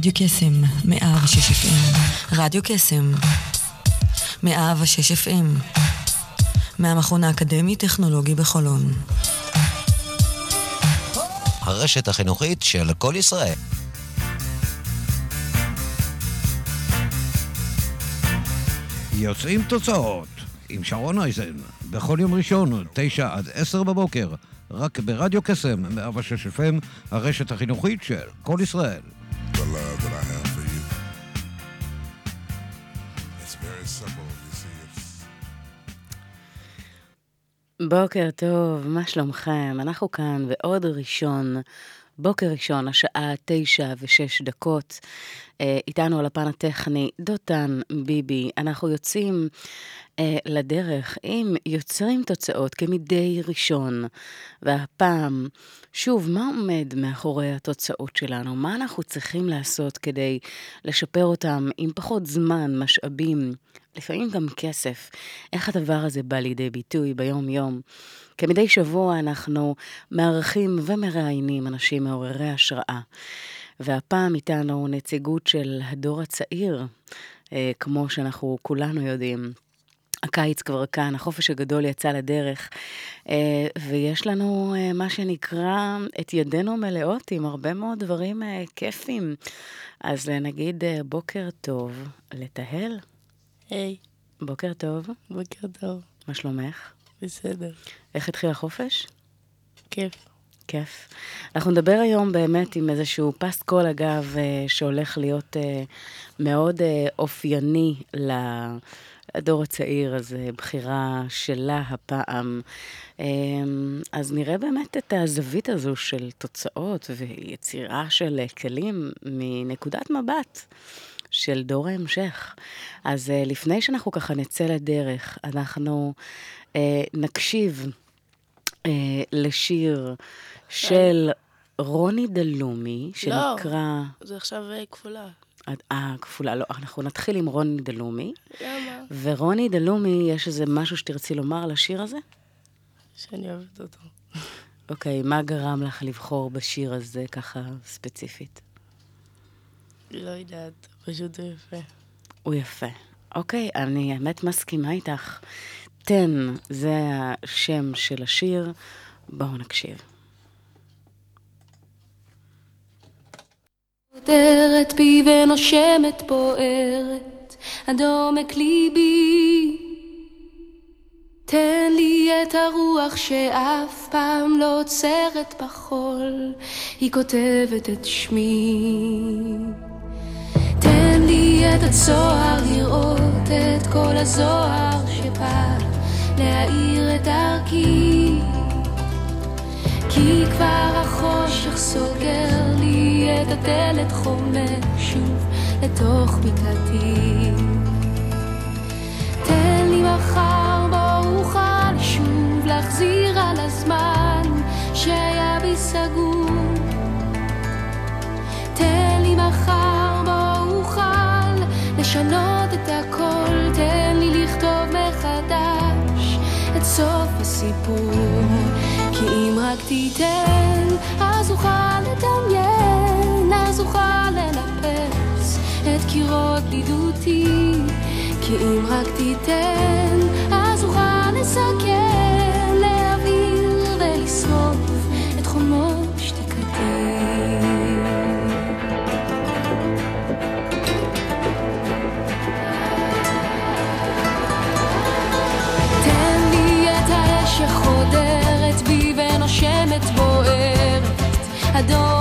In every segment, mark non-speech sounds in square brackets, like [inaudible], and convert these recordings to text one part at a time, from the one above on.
רדיו קסם, 106 FM. רדיו קסם, 106 FM. מהמכון האקדמי-טכנולוגי בחולון. הרשת החינוכית של כל ישראל. יוצאים תוצאות עם שרון אייזן, בכל יום ראשון, תשע עד עשר בבוקר, רק ברדיו קסם, 106 FM, הרשת החינוכית של כל ישראל. בוקר טוב, מה שלומכם? אנחנו כאן ועוד ראשון, בוקר ראשון, השעה תשע ושש דקות. אה, איתנו על הפן הטכני דותן ביבי. אנחנו יוצאים לדרך עם יוצרים תוצאות כמדי ראשון. והפעם, שוב, מה עומד מאחורי התוצאות שלנו? מה אנחנו צריכים לעשות כדי לשפר אותם עם פחות זמן, משאבים, לפעמים גם כסף? איך הדבר הזה בא לידי ביטוי ביום-יום? כמדי שבוע אנחנו מארחים ומראיינים אנשים מעוררי השראה. והפעם איתנו נציגות של הדור הצעיר, אה, כמו שאנחנו כולנו יודעים. הקיץ כבר כאן, החופש הגדול יצא לדרך, אה, ויש לנו אה, מה שנקרא את ידינו מלאות עם הרבה מאוד דברים כיפים. אז נגיד בוקר טוב לתהל. היי. Hey. בוקר טוב. בוקר טוב. מה שלומך? בסדר. איך התחיל החופש? כיף. כיף. אנחנו נדבר היום באמת עם איזשהו פסט קול, אגב, אה, שהולך להיות אה, מאוד אה, אופייני לדור הצעיר, אז בחירה שלה הפעם. אז נראה באמת את הזווית הזו של תוצאות ויצירה של כלים מנקודת מבט. של דור ההמשך. אז לפני שאנחנו ככה נצא לדרך, אנחנו נקשיב לשיר של רוני דלומי, שנקרא... לא, זה עכשיו אה, כפולה. אה, כפולה, לא, אנחנו נתחיל עם רוני דלומי. למה? ורוני דלומי, יש איזה משהו שתרצי לומר על השיר הזה? שאני אוהבת אותו. אוקיי, מה גרם לך לבחור בשיר הזה ככה ספציפית? לא יודעת, פשוט הוא יפה. הוא יפה. אוקיי, אני האמת מסכימה איתך. תן, זה השם של השיר. בואו נקשיב. חותרת בי ונושמת בוערת עד עומק ליבי. תן לי את הרוח שאף פעם לא עוצרת בחול היא כותבת את שמי. תן לי את הצוהר לראות את כל הזוהר שבא להאיר את דרכי כי כבר החושך סוגר לי את הדלת חומק שוב לתוך מיטתי. תן לי מחר בו אוכל שוב להחזיר על הזמן שהיה בי סגור. תן לי מחר בו אוכל לשנות את הכל, תן לי לכתוב מחדש את סוף הסיפור. רק תיתן, אז אוכל לדמיין, אז אוכל לנפץ את קירות בדידותי. כי אם רק תיתן, אז אוכל לסכן, עד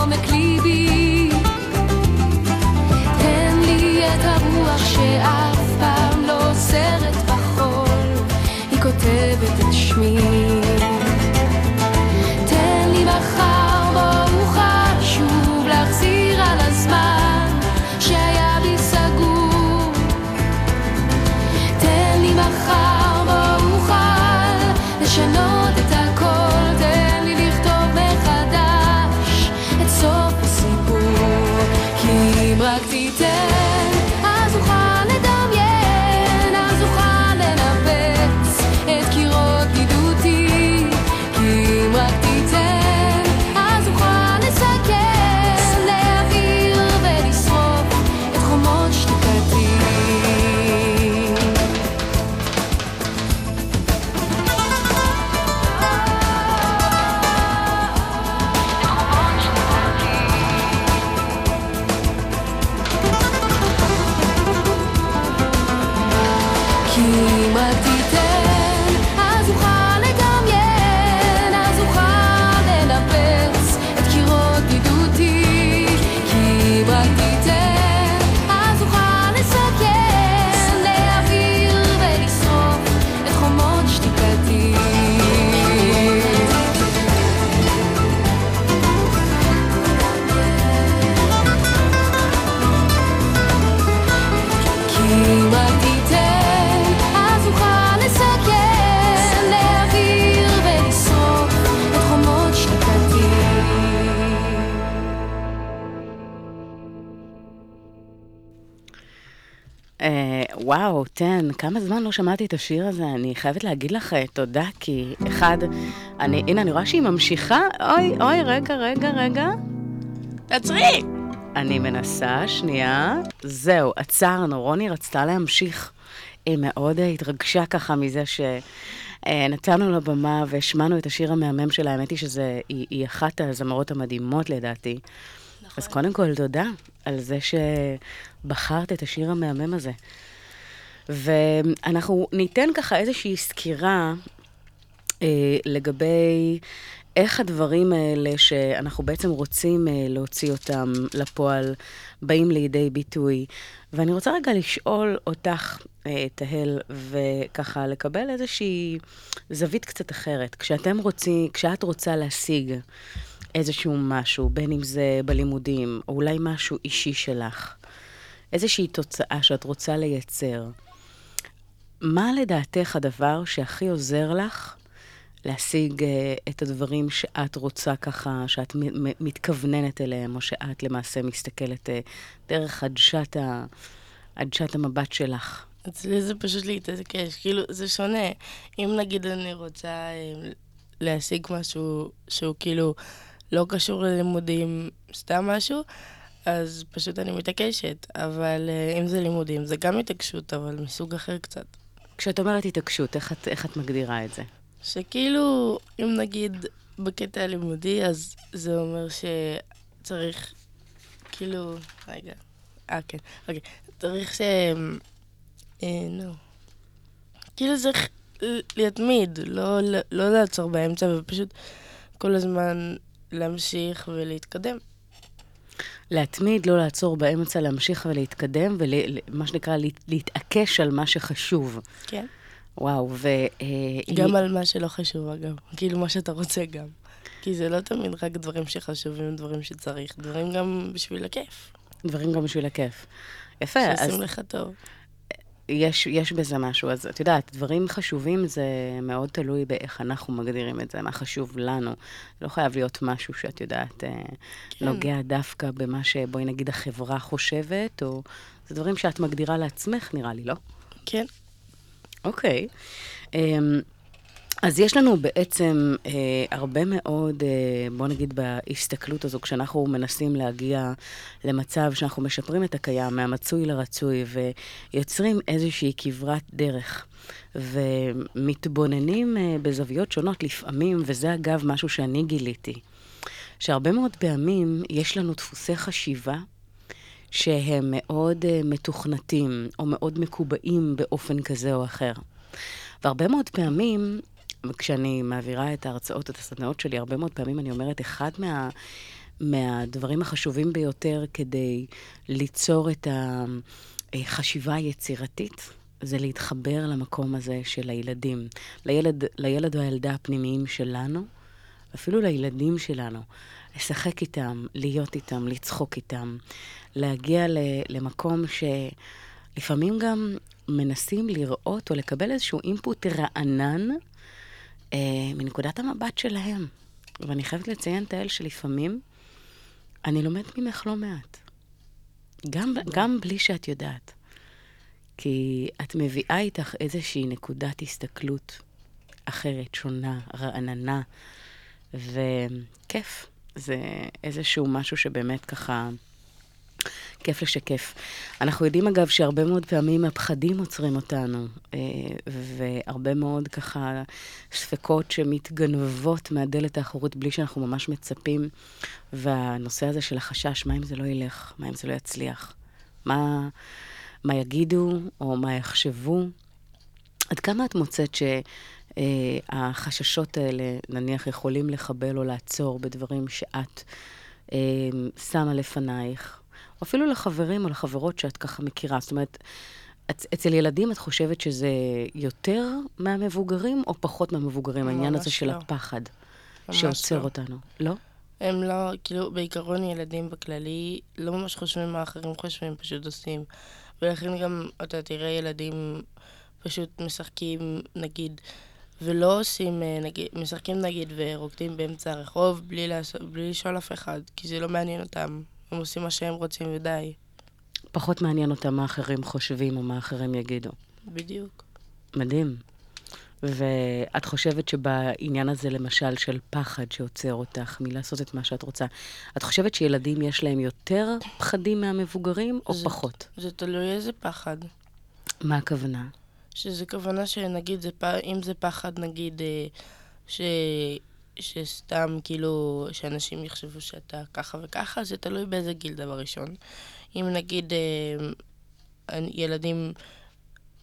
כמה זמן לא שמעתי את השיר הזה, אני חייבת להגיד לך אה, תודה, כי אחד, אני, הנה, אני רואה שהיא ממשיכה, אוי, אוי, רגע, רגע, רגע. תעצרי! אני מנסה, שנייה. זהו, עצרנו, רוני רצתה להמשיך. היא מאוד אה, התרגשה ככה מזה שנתנו לה במה והשמענו את השיר המהמם שלה. האמת היא שהיא אחת הזמרות המדהימות לדעתי. נכון. אז קודם כל, תודה על זה שבחרת את השיר המהמם הזה. ואנחנו ניתן ככה איזושהי סקירה אה, לגבי איך הדברים האלה שאנחנו בעצם רוצים אה, להוציא אותם לפועל, באים לידי ביטוי. ואני רוצה רגע לשאול אותך, אה, תהל, וככה לקבל איזושהי זווית קצת אחרת. כשאתם רוצים, כשאת רוצה להשיג איזשהו משהו, בין אם זה בלימודים, או אולי משהו אישי שלך, איזושהי תוצאה שאת רוצה לייצר, מה לדעתך הדבר שהכי עוזר לך להשיג uh, את הדברים שאת רוצה ככה, שאת מתכווננת אליהם, או שאת למעשה מסתכלת uh, דרך עדשת, ה, עדשת המבט שלך? אצלי זה פשוט להתעקש, כאילו, זה שונה. אם נגיד אני רוצה uh, להשיג משהו שהוא כאילו לא קשור ללימודים, סתם משהו, אז פשוט אני מתעקשת. אבל אם זה לימודים, זה גם התעקשות, אבל מסוג אחר קצת. כשאת אומרת התעקשות, איך איך את מגדירה את זה? שכאילו, אם נגיד בקטע הלימודי, אז זה אומר שצריך, כאילו, רגע, אה, כן, אוקיי, צריך ש... אה, נו. כאילו צריך להתמיד, לא, לא, לא לעצור באמצע, ופשוט כל הזמן להמשיך ולהתקדם. להתמיד, לא לעצור באמצע, להמשיך ולהתקדם, ומה שנקרא, להתעקש על מה שחשוב. כן. וואו, ו... אה, גם על מה שלא חשוב, אגב. כאילו, מה שאתה רוצה גם. כי זה לא תמיד רק דברים שחשובים, דברים שצריך, דברים גם בשביל הכיף. דברים גם בשביל הכיף. יפה, אז... שעושים לך טוב. יש, יש בזה משהו. אז את יודעת, דברים חשובים זה מאוד תלוי באיך אנחנו מגדירים את זה, מה חשוב לנו. לא חייב להיות משהו שאת יודעת, אה, כן. נוגע דווקא במה שבואי נגיד החברה חושבת, או... זה דברים שאת מגדירה לעצמך, נראה לי, לא? כן. אוקיי. Okay. אמ, um, אז יש לנו בעצם אה, הרבה מאוד, אה, בוא נגיד בהסתכלות הזו, כשאנחנו מנסים להגיע למצב שאנחנו משפרים את הקיים מהמצוי לרצוי ויוצרים איזושהי כברת דרך ומתבוננים אה, בזוויות שונות לפעמים, וזה אגב משהו שאני גיליתי, שהרבה מאוד פעמים יש לנו דפוסי חשיבה שהם מאוד uh, מתוכנתים או מאוד מקובעים באופן כזה או אחר. והרבה מאוד פעמים וכשאני מעבירה את ההרצאות, את הסדנאות שלי, הרבה מאוד פעמים אני אומרת, אחד מה, מהדברים החשובים ביותר כדי ליצור את החשיבה היצירתית, זה להתחבר למקום הזה של הילדים. לילד, לילד או הילדה הפנימיים שלנו, אפילו לילדים שלנו. לשחק איתם, להיות איתם, לצחוק איתם, להגיע למקום שלפעמים גם מנסים לראות או לקבל איזשהו אינפוט רענן אה, מנקודת המבט שלהם. ואני חייבת לציין, תהל, שלפעמים אני לומדת ממך לא מעט. גם, גם בלי שאת יודעת. כי את מביאה איתך איזושהי נקודת הסתכלות אחרת, שונה, רעננה, וכיף. זה איזשהו משהו שבאמת ככה... כיף לשקף. אנחנו יודעים, אגב, שהרבה מאוד פעמים הפחדים עוצרים אותנו, אה, והרבה מאוד ככה ספקות שמתגנבות מהדלת האחורית בלי שאנחנו ממש מצפים. והנושא הזה של החשש, מה אם זה לא ילך? מה אם זה לא יצליח? מה, מה יגידו או מה יחשבו? עד כמה את מוצאת שהחששות האלה, נניח, יכולים לחבל או לעצור בדברים שאת אה, שמה לפנייך? או אפילו לחברים או לחברות שאת ככה מכירה. זאת אומרת, אצל ילדים את חושבת שזה יותר מהמבוגרים או פחות מהמבוגרים, העניין הזה של לא. הפחד שעוצר לא. אותנו, לא? הם לא, כאילו, בעיקרון ילדים בכללי לא ממש חושבים מה אחרים חושבים, פשוט עושים. ולכן גם אתה תראה ילדים פשוט משחקים, נגיד, ולא עושים, אה, נגיד, משחקים נגיד ורוקדים באמצע הרחוב בלי, לעשות, בלי לשאול אף אחד, כי זה לא מעניין אותם. הם עושים מה שהם רוצים ודי. פחות מעניין אותם מה אחרים חושבים או מה אחרים יגידו. בדיוק. מדהים. ואת חושבת שבעניין הזה, למשל, של פחד שעוצר אותך מלעשות את מה שאת רוצה, את חושבת שילדים יש להם יותר פחדים מהמבוגרים או זה- פחות? זה תלוי איזה פחד. מה הכוונה? שזה כוונה שנגיד, זה, פ- אם זה פחד, נגיד, אה, ש... שסתם כאילו, שאנשים יחשבו שאתה ככה וככה, זה תלוי באיזה גיל דבר ראשון. אם נגיד אה, ילדים,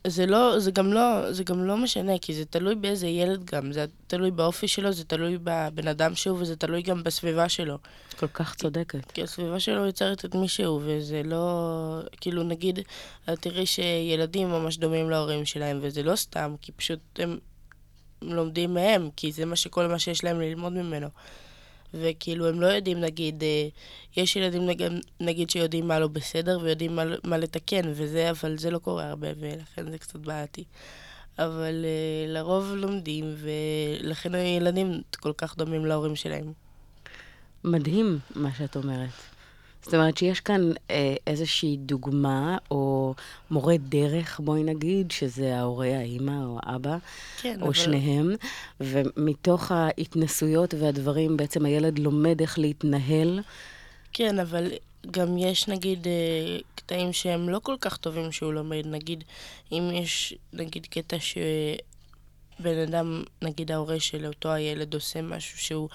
זה לא, זה גם לא, זה גם לא משנה, כי זה תלוי באיזה ילד גם, זה תלוי באופי שלו, זה תלוי בבן אדם שהוא, וזה תלוי גם בסביבה שלו. כל כך צודקת. כי הסביבה שלו יוצרת את מי שהוא, וזה לא... כאילו, נגיד, תראי שילדים ממש דומים להורים שלהם, וזה לא סתם, כי פשוט הם לומדים מהם, כי זה מה שכל מה שיש להם ללמוד ממנו. וכאילו, הם לא יודעים, נגיד, אה, יש ילדים, נגיד, שיודעים מה לא בסדר, ויודעים מה, מה לתקן, וזה, אבל זה לא קורה הרבה, ולכן זה קצת בעייתי. אבל אה, לרוב לומדים, ולכן הילדים כל כך דומים להורים שלהם. מדהים מה שאת אומרת. זאת אומרת שיש כאן אה, איזושהי דוגמה, או מורה דרך, בואי נגיד, שזה ההורה, האימא או האבא, כן, או אבל... שניהם, ומתוך ההתנסויות והדברים, בעצם הילד לומד איך להתנהל. כן, אבל גם יש נגיד אה, קטעים שהם לא כל כך טובים שהוא לומד. נגיד, אם יש נגיד קטע שבן אדם, נגיד ההורה של אותו הילד עושה משהו שהוא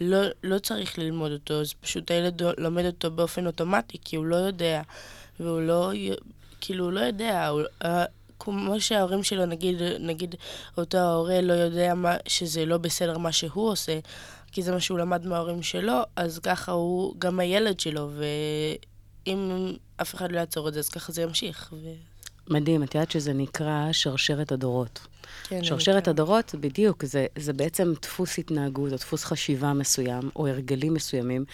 לא, לא צריך ללמוד אותו, אז פשוט הילד לומד אותו באופן אוטומטי, כי הוא לא יודע, והוא לא, כאילו, הוא לא יודע, הוא, אה, כמו שההורים שלו, נגיד, נגיד אותו ההורה לא יודע מה, שזה לא בסדר מה שהוא עושה, כי זה מה שהוא למד מההורים שלו, אז ככה הוא גם הילד שלו, ואם אף אחד לא יעצור את זה, אז ככה זה ימשיך. ו... מדהים, את יודעת שזה נקרא שרשרת הדורות. כן, שרשרת אני- הדורות, בדיוק, זה, זה בעצם דפוס התנהגות, או דפוס חשיבה מסוים, או הרגלים מסוימים,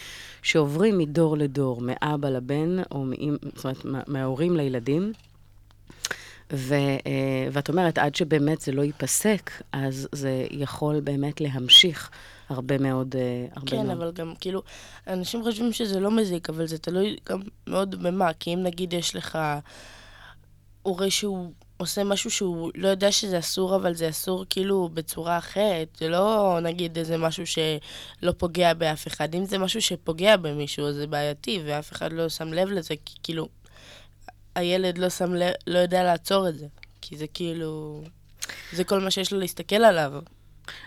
שעוברים מדור לדור, מאבא לבן, או מאמ, זאת אומרת, מה- מההורים לילדים. ו, אה, ואת אומרת, עד שבאמת זה לא ייפסק, אז זה יכול באמת להמשיך הרבה מאוד, אה, הרבה כן, מאוד. אבל גם כאילו, אנשים חושבים שזה לא מזיק, אבל זה תלוי גם מאוד במה. כי אם נגיד יש לך הורה שהוא עושה משהו שהוא לא יודע שזה אסור, אבל זה אסור כאילו בצורה אחרת. זה לא נגיד איזה משהו שלא פוגע באף אחד. אם זה משהו שפוגע במישהו, אז זה בעייתי, ואף אחד לא שם לב לזה, כי כאילו, הילד לא שם לב, לא יודע לעצור את זה. כי זה כאילו, זה כל מה שיש לו להסתכל עליו.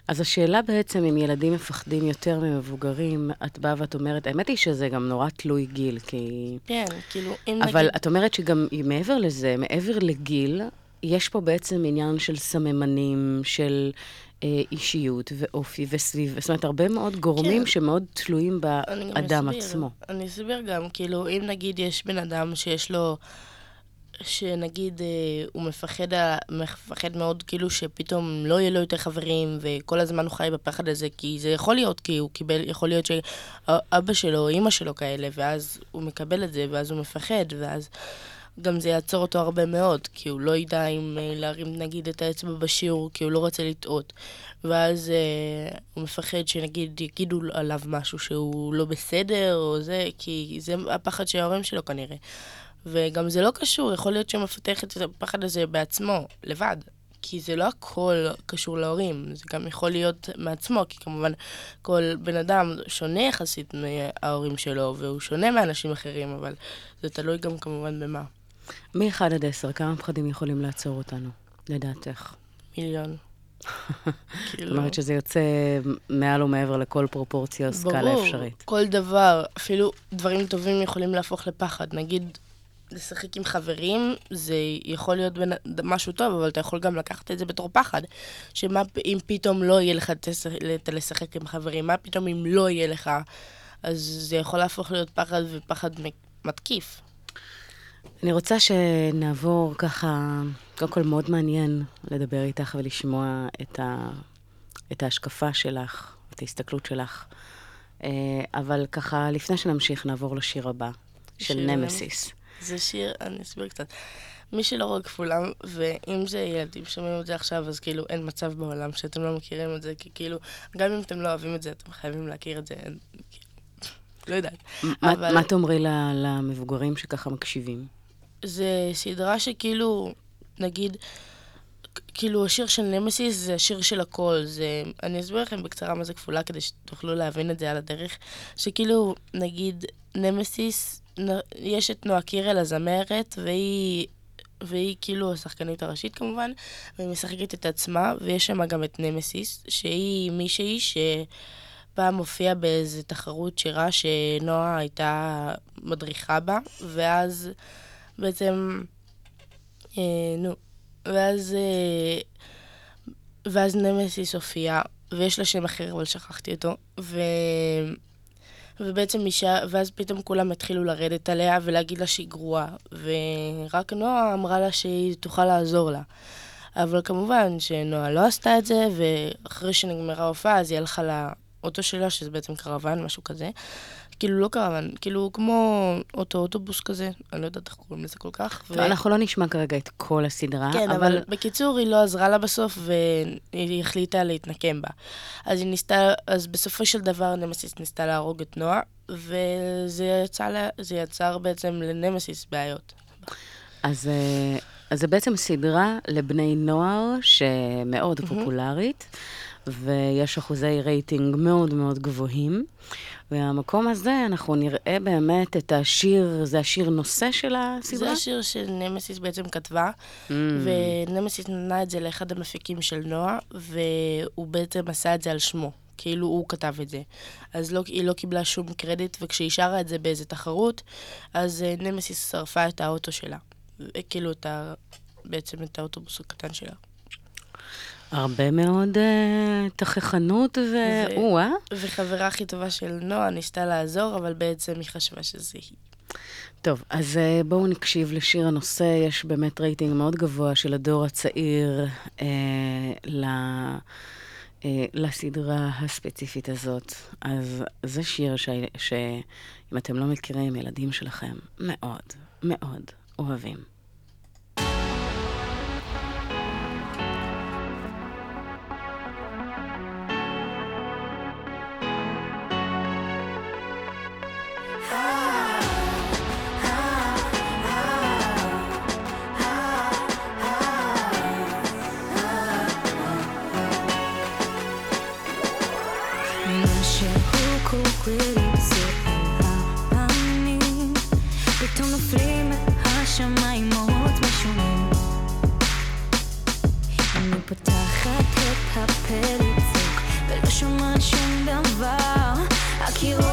אז השאלה בעצם, אם ילדים מפחדים יותר ממבוגרים, את באה ואת אומרת, האמת היא שזה גם נורא תלוי גיל, כי... כן, כאילו, אם אבל נגיד... את אומרת שגם מעבר לזה, מעבר לגיל, יש פה בעצם עניין של סממנים, של אה, אישיות ואופי וסביב, זאת אומרת, הרבה מאוד גורמים כן. שמאוד תלויים אני באדם אסביר. עצמו. אני אסביר גם, כאילו, אם נגיד יש בן אדם שיש לו, שנגיד אה, הוא מפחד, מפחד מאוד, כאילו שפתאום לא יהיה לו יותר חברים, וכל הזמן הוא חי בפחד הזה, כי זה יכול להיות, כי הוא קיבל, יכול להיות שאבא שלו או אימא שלו כאלה, ואז הוא מקבל את זה, ואז הוא מפחד, ואז גם זה יעצור אותו הרבה מאוד, כי הוא לא ידע אם אה, להרים נגיד את האצבע בשיעור, כי הוא לא רוצה לטעות. ואז אה, הוא מפחד שנגיד יגידו עליו משהו שהוא לא בסדר, או זה, כי זה הפחד של ההורים שלו כנראה. וגם זה לא קשור, יכול להיות שהוא מפתח את הפחד הזה בעצמו, לבד. כי זה לא הכל קשור להורים, זה גם יכול להיות מעצמו, כי כמובן כל בן אדם שונה יחסית מההורים שלו, והוא שונה מאנשים אחרים, אבל זה תלוי גם כמובן במה. מ-1 עד 10, כמה פחדים יכולים לעצור אותנו, לדעתך? מיליון. [laughs] זאת כאילו, אומרת שזה יוצא מעל ומעבר לכל פרופורציה או סקאלה ברור, אפשרית. כל דבר, אפילו דברים טובים יכולים להפוך לפחד. נגיד, לשחק עם חברים, זה יכול להיות בין, משהו טוב, אבל אתה יכול גם לקחת את זה בתור פחד. שמה אם פתאום לא יהיה לך את לשחק עם חברים? מה פתאום אם לא יהיה לך? אז זה יכול להפוך להיות פחד ופחד מתקיף. אני רוצה שנעבור ככה, קודם כל מאוד מעניין לדבר איתך ולשמוע את, ה, את ההשקפה שלך, את ההסתכלות שלך. אה, אבל ככה, לפני שנמשיך, נעבור לשיר הבא, של נמסיס. זה שיר, אני אסביר קצת. מי שלא רואה כפולם, ואם זה ילדים שומעים את זה עכשיו, אז כאילו אין מצב בעולם שאתם לא מכירים את זה, כי כאילו, גם אם אתם לא אוהבים את זה, אתם חייבים להכיר את זה. לא יודעת. מה, אבל- מה תאמרי למבוגרים שככה מקשיבים? זה סדרה שכאילו, נגיד, כאילו השיר של נמסיס זה השיר של הכל, זה... אני אסביר לכם בקצרה מה זה כפולה כדי שתוכלו להבין את זה על הדרך. שכאילו, נגיד, נמסיס, יש את נועה קירל הזמרת, והיא... והיא כאילו השחקנית הראשית כמובן, והיא משחקת את עצמה, ויש שם גם את נמסיס, שהיא מישהי שפעם הופיעה באיזה תחרות שירה שנועה הייתה מדריכה בה, ואז בעצם, אה, נו, ואז, אה, ואז נמסיס הופיעה, ויש לה שם אחר, אבל שכחתי אותו, ו... ובעצם אישה, ואז פתאום כולם התחילו לרדת עליה ולהגיד לה שהיא גרועה, ורק נועה אמרה לה שהיא תוכל לעזור לה. אבל כמובן שנועה לא עשתה את זה, ואחרי שנגמרה ההופעה אז היא הלכה לאוטו שלה, שזה בעצם קרוון, משהו כזה, כאילו לא קרוון, כאילו כמו אוטו אוטובוס כזה, אני לא יודעת איך קוראים לזה כל כך. ו... אנחנו לא נשמע כרגע את כל הסדרה, כן, אבל... אבל בקיצור, היא לא עזרה לה בסוף, והיא החליטה להתנקם בה. אז היא ניסתה, אז בסופו של דבר נמסיס ניסתה להרוג את נועה, וזה יצא לה, יצר בעצם לנמסיס בעיות. אז... אה, אז זה בעצם סדרה לבני נוער שמאוד mm-hmm. פופולרית, ויש אחוזי רייטינג מאוד מאוד גבוהים. והמקום הזה אנחנו נראה באמת את השיר, זה השיר נושא של הסדרה? זה השיר שנמסיס בעצם כתבה, mm. ונמסיס נתנה את זה לאחד המפיקים של נועה, והוא בעצם עשה את זה על שמו. כאילו הוא כתב את זה. אז לא, היא לא קיבלה שום קרדיט, וכשהיא שרה את זה באיזה תחרות, אז uh, נמסיס שרפה את האוטו שלה. כאילו את ה... בעצם את האוטובוס הקטן שלה. הרבה מאוד uh, תככנות ו... או אה? וחברה הכי טובה של נועה ניסתה לעזור, אבל בעצם היא חשבה שזה היא. טוב, אז uh, בואו נקשיב לשיר הנושא. יש באמת רייטינג מאוד גבוה של הדור הצעיר uh, ל... לסדרה הספציפית הזאת. אז זה שיר שאם ש... אתם לא מכירים, ילדים שלכם מאוד, מאוד אוהבים. פותחת את הפה לצעוק, ולא שומעת שום דבר. הקירות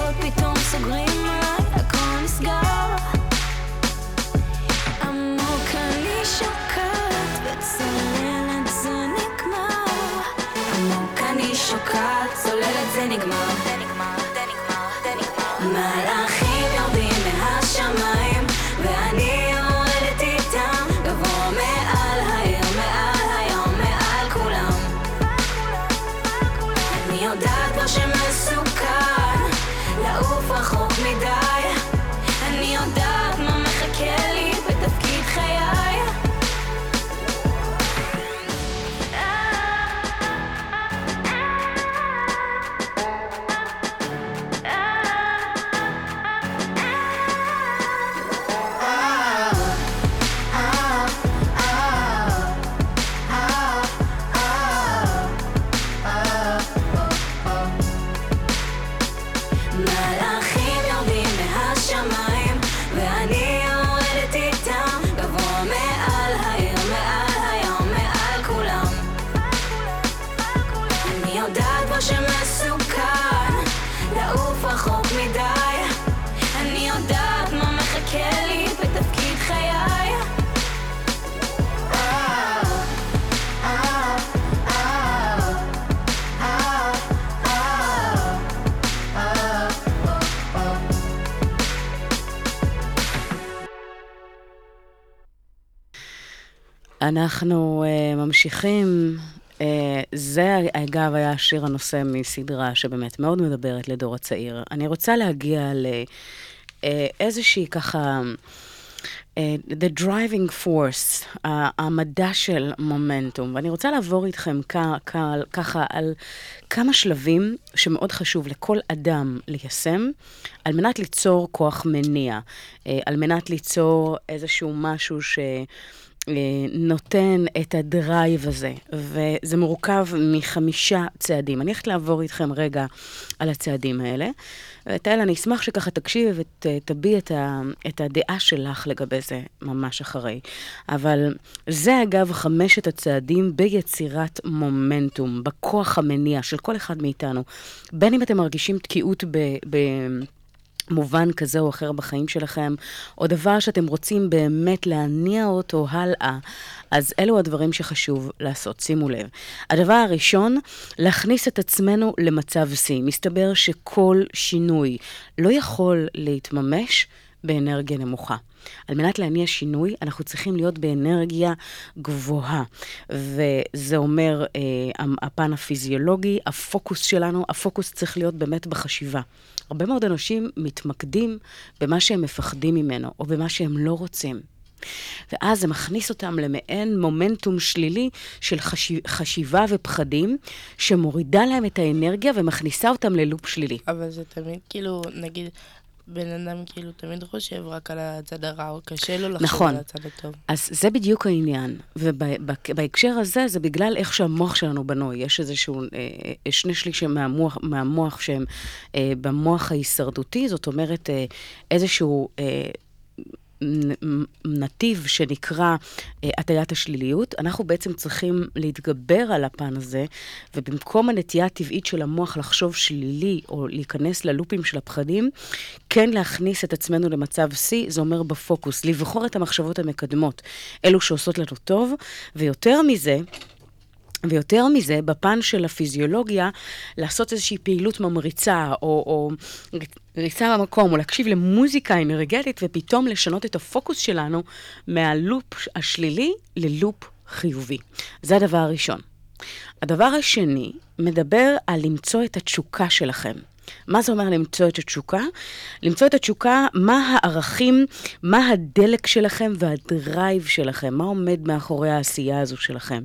אנחנו uh, ממשיכים. Uh, זה, אגב, היה שיר הנושא מסדרה שבאמת מאוד מדברת לדור הצעיר. אני רוצה להגיע לאיזושהי אה, ככה אה, The Driving Force, uh, המדע של מומנטום. ואני רוצה לעבור איתכם ככה על כמה שלבים שמאוד חשוב לכל אדם ליישם, על מנת ליצור כוח מניע, uh, על מנת ליצור איזשהו משהו ש... נותן את הדרייב הזה, וזה מורכב מחמישה צעדים. אני הולכת לעבור איתכם רגע על הצעדים האלה. ותהל, אני אשמח שככה תקשיב ותביע את, את הדעה שלך לגבי זה ממש אחרי. אבל זה אגב חמשת הצעדים ביצירת מומנטום, בכוח המניע של כל אחד מאיתנו. בין אם אתם מרגישים תקיעות ב... ב מובן כזה או אחר בחיים שלכם, או דבר שאתם רוצים באמת להניע אותו הלאה, אז אלו הדברים שחשוב לעשות, שימו לב. הדבר הראשון, להכניס את עצמנו למצב שיא. מסתבר שכל שינוי לא יכול להתממש באנרגיה נמוכה. על מנת להניע שינוי, אנחנו צריכים להיות באנרגיה גבוהה. וזה אומר אה, הפן הפיזיולוגי, הפוקוס שלנו, הפוקוס צריך להיות באמת בחשיבה. הרבה מאוד אנשים מתמקדים במה שהם מפחדים ממנו, או במה שהם לא רוצים. ואז זה מכניס אותם למעין מומנטום שלילי של חשיב, חשיבה ופחדים, שמורידה להם את האנרגיה ומכניסה אותם ללופ שלילי. אבל זה תמיד, כאילו, נגיד, בן אדם כאילו תמיד חושב רק על הצד הרע, או קשה לו לחשוב נכון. על הצד הטוב. אז זה בדיוק העניין. ובהקשר הזה, זה בגלל איך שהמוח שלנו בנוי. יש איזשהו, אה, אה, שני שלישים מהמוח, מהמוח שהם אה, במוח ההישרדותי, זאת אומרת, אה, איזשהו... אה, נתיב שנקרא אה, הטיית השליליות, אנחנו בעצם צריכים להתגבר על הפן הזה, ובמקום הנטייה הטבעית של המוח לחשוב שלילי או להיכנס ללופים של הפחדים, כן להכניס את עצמנו למצב שיא, זה אומר בפוקוס, לבחור את המחשבות המקדמות, אלו שעושות לנו טוב, ויותר מזה, ויותר מזה, בפן של הפיזיולוגיה, לעשות איזושהי פעילות ממריצה, או, או ריצה במקום, או להקשיב למוזיקה אנרגטית, ופתאום לשנות את הפוקוס שלנו מהלופ השלילי ללופ חיובי. זה הדבר הראשון. הדבר השני מדבר על למצוא את התשוקה שלכם. מה זה אומר למצוא את התשוקה? למצוא את התשוקה, מה הערכים, מה הדלק שלכם והדרייב שלכם, מה עומד מאחורי העשייה הזו שלכם.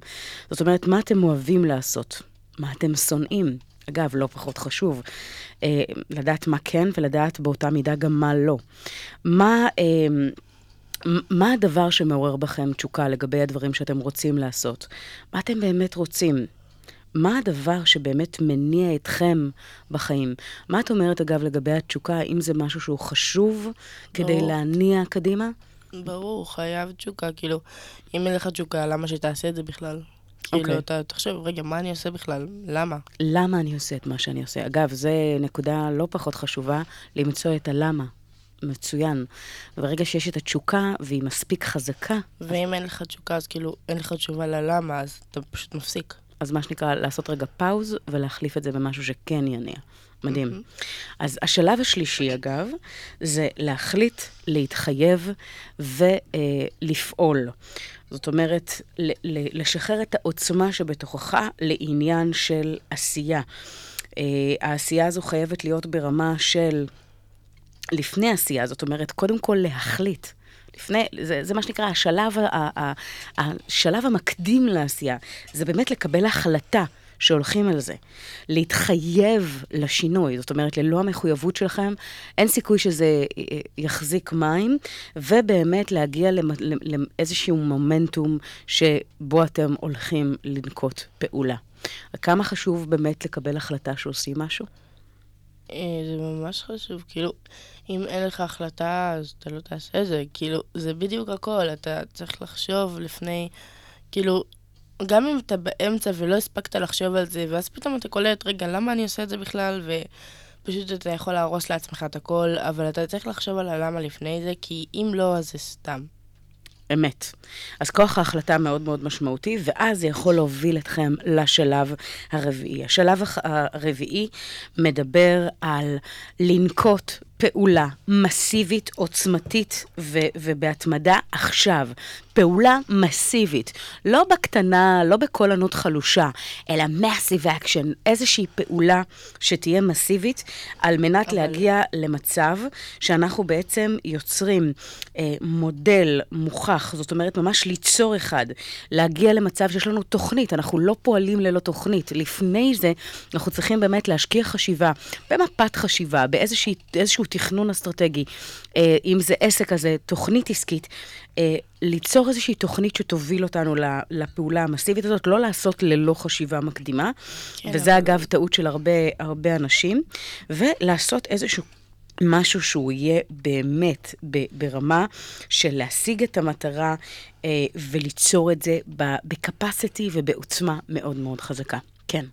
זאת אומרת, מה אתם אוהבים לעשות, מה אתם שונאים. אגב, לא פחות חשוב, אה, לדעת מה כן ולדעת באותה מידה גם מה לא. מה... אה, מה הדבר שמעורר בכם תשוקה לגבי הדברים שאתם רוצים לעשות? מה אתם באמת רוצים? מה הדבר שבאמת מניע אתכם בחיים? מה את אומרת, אגב, לגבי התשוקה? האם זה משהו שהוא חשוב כדי ברור. להניע קדימה? ברור, חייב תשוקה, כאילו, אם אין לך תשוקה, למה שתעשה את זה בכלל? כאילו, אוקיי. אתה תחשוב, רגע, מה אני עושה בכלל? למה? למה אני עושה את מה שאני עושה? אגב, זו נקודה לא פחות חשובה, למצוא את הלמה. מצוין. וברגע שיש את התשוקה והיא מספיק חזקה, ואם אין לך תשוקה, אז כאילו, אין לך תשובה ללמה, אז אתה פשוט מפסיק. אז מה שנקרא, לעשות רגע פאוז ולהחליף את זה במשהו שכן יניע. מדהים. אז השלב השלישי, אגב, זה להחליט, להתחייב ולפעול. זאת אומרת, לשחרר את העוצמה שבתוכך לעניין של עשייה. אה, העשייה הזו חייבת להיות ברמה של לפני עשייה, זאת אומרת, קודם כל להחליט. לפני, זה, זה מה שנקרא השלב, ה- ה- ה- השלב המקדים לעשייה. זה באמת לקבל החלטה שהולכים על זה. להתחייב לשינוי, זאת אומרת, ללא המחויבות שלכם, אין סיכוי שזה אה, יחזיק מים, ובאמת להגיע לאיזשהו מומנטום שבו אתם הולכים לנקוט פעולה. כמה חשוב באמת לקבל החלטה שעושים משהו? אה, זה ממש חשוב, כאילו, אם אין לך החלטה, אז אתה לא תעשה את זה. כאילו, זה בדיוק הכל, אתה צריך לחשוב לפני, כאילו, גם אם אתה באמצע ולא הספקת לחשוב על זה, ואז פתאום אתה קולט, רגע, למה אני עושה את זה בכלל? ופשוט אתה יכול להרוס לעצמך את הכל, אבל אתה צריך לחשוב על הלמה לפני זה, כי אם לא, אז זה סתם. אמת. אז כוח ההחלטה מאוד מאוד משמעותי, ואז זה יכול להוביל אתכם לשלב הרביעי. השלב הרביעי מדבר על לנקוט פעולה מסיבית, עוצמתית ו- ובהתמדה עכשיו. פעולה מסיבית. לא בקטנה, לא בקול ענות חלושה, אלא massive action, איזושהי פעולה שתהיה מסיבית, על מנת אבל... להגיע למצב שאנחנו בעצם יוצרים אה, מודל מוכח, זאת אומרת, ממש ליצור אחד, להגיע למצב שיש לנו תוכנית, אנחנו לא פועלים ללא תוכנית. לפני זה, אנחנו צריכים באמת להשקיע חשיבה, במפת חשיבה, באיזשהו תכנון אסטרטגי, אה, אם זה עסק הזה, תוכנית עסקית, אה, ליצור איזושהי תוכנית שתוביל אותנו לפעולה המסיבית הזאת, לא לעשות ללא חשיבה מקדימה, כן, וזה אבל... אגב טעות של הרבה, הרבה אנשים, ולעשות איזשהו משהו שהוא יהיה באמת ברמה של להשיג את המטרה אה, וליצור את זה בקפסיטי ובעוצמה מאוד מאוד חזקה. כן.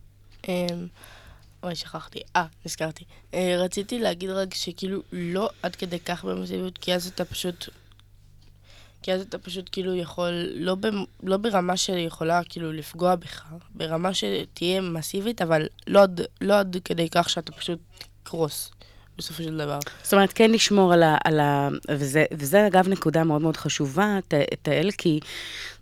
אוי, שכחתי. אה, נזכרתי. אה, רציתי להגיד רק שכאילו לא עד כדי כך במסיביות, כי אז אתה פשוט כי אז אתה פשוט כאילו יכול, לא, ב, לא ברמה שיכולה כאילו לפגוע בך, ברמה שתהיה מסיבית, אבל לא עד, לא עד כדי כך שאתה פשוט תקרוס. בסופו של דבר. זאת אומרת, כן לשמור על ה... על ה וזה, וזה אגב נקודה מאוד מאוד חשובה, תהל, כי